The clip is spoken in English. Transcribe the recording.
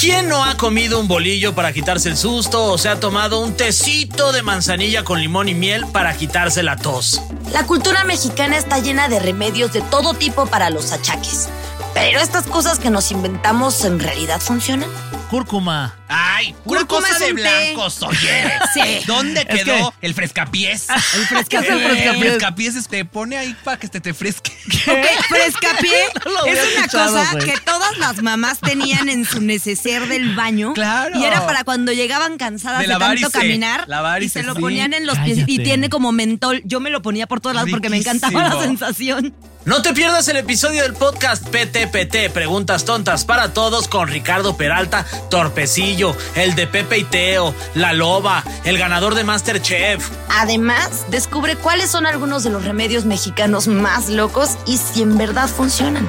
¿Quién no ha comido un bolillo para quitarse el susto o se ha tomado un tecito de manzanilla con limón y miel para quitarse la tos? La cultura mexicana está llena de remedios de todo tipo para los achaques. Pero estas cosas que nos inventamos en realidad funcionan. Cúrcuma. Ay, pura Cúrcuma cosa es de blancos, oye. Sí. ¿Dónde Es quedó el frescapiés? El frescapiés. El frescapiés. frescapiés es- te pone ahí para que te, te fresque. Ok, frescapié No es una escuchado, cosa que todas las mamás tenían en su neceser del baño. Claro. Y era para cuando llegaban cansadas De tanto caminar. la varice, y se lo sí. ponían en los pies. Y tiene como mentol. Yo me lo ponía por todos lados porque me encantaba la sensación. No te pierdas el episodio del podcast PTPT, Preguntas Tontas para Todos con Ricardo Peralta, Torpecillo, el de Pepe y Teo, La Loba, el ganador de Masterchef. Además, descubre cuáles son algunos de los remedios mexicanos más locos y si en verdad funcionan.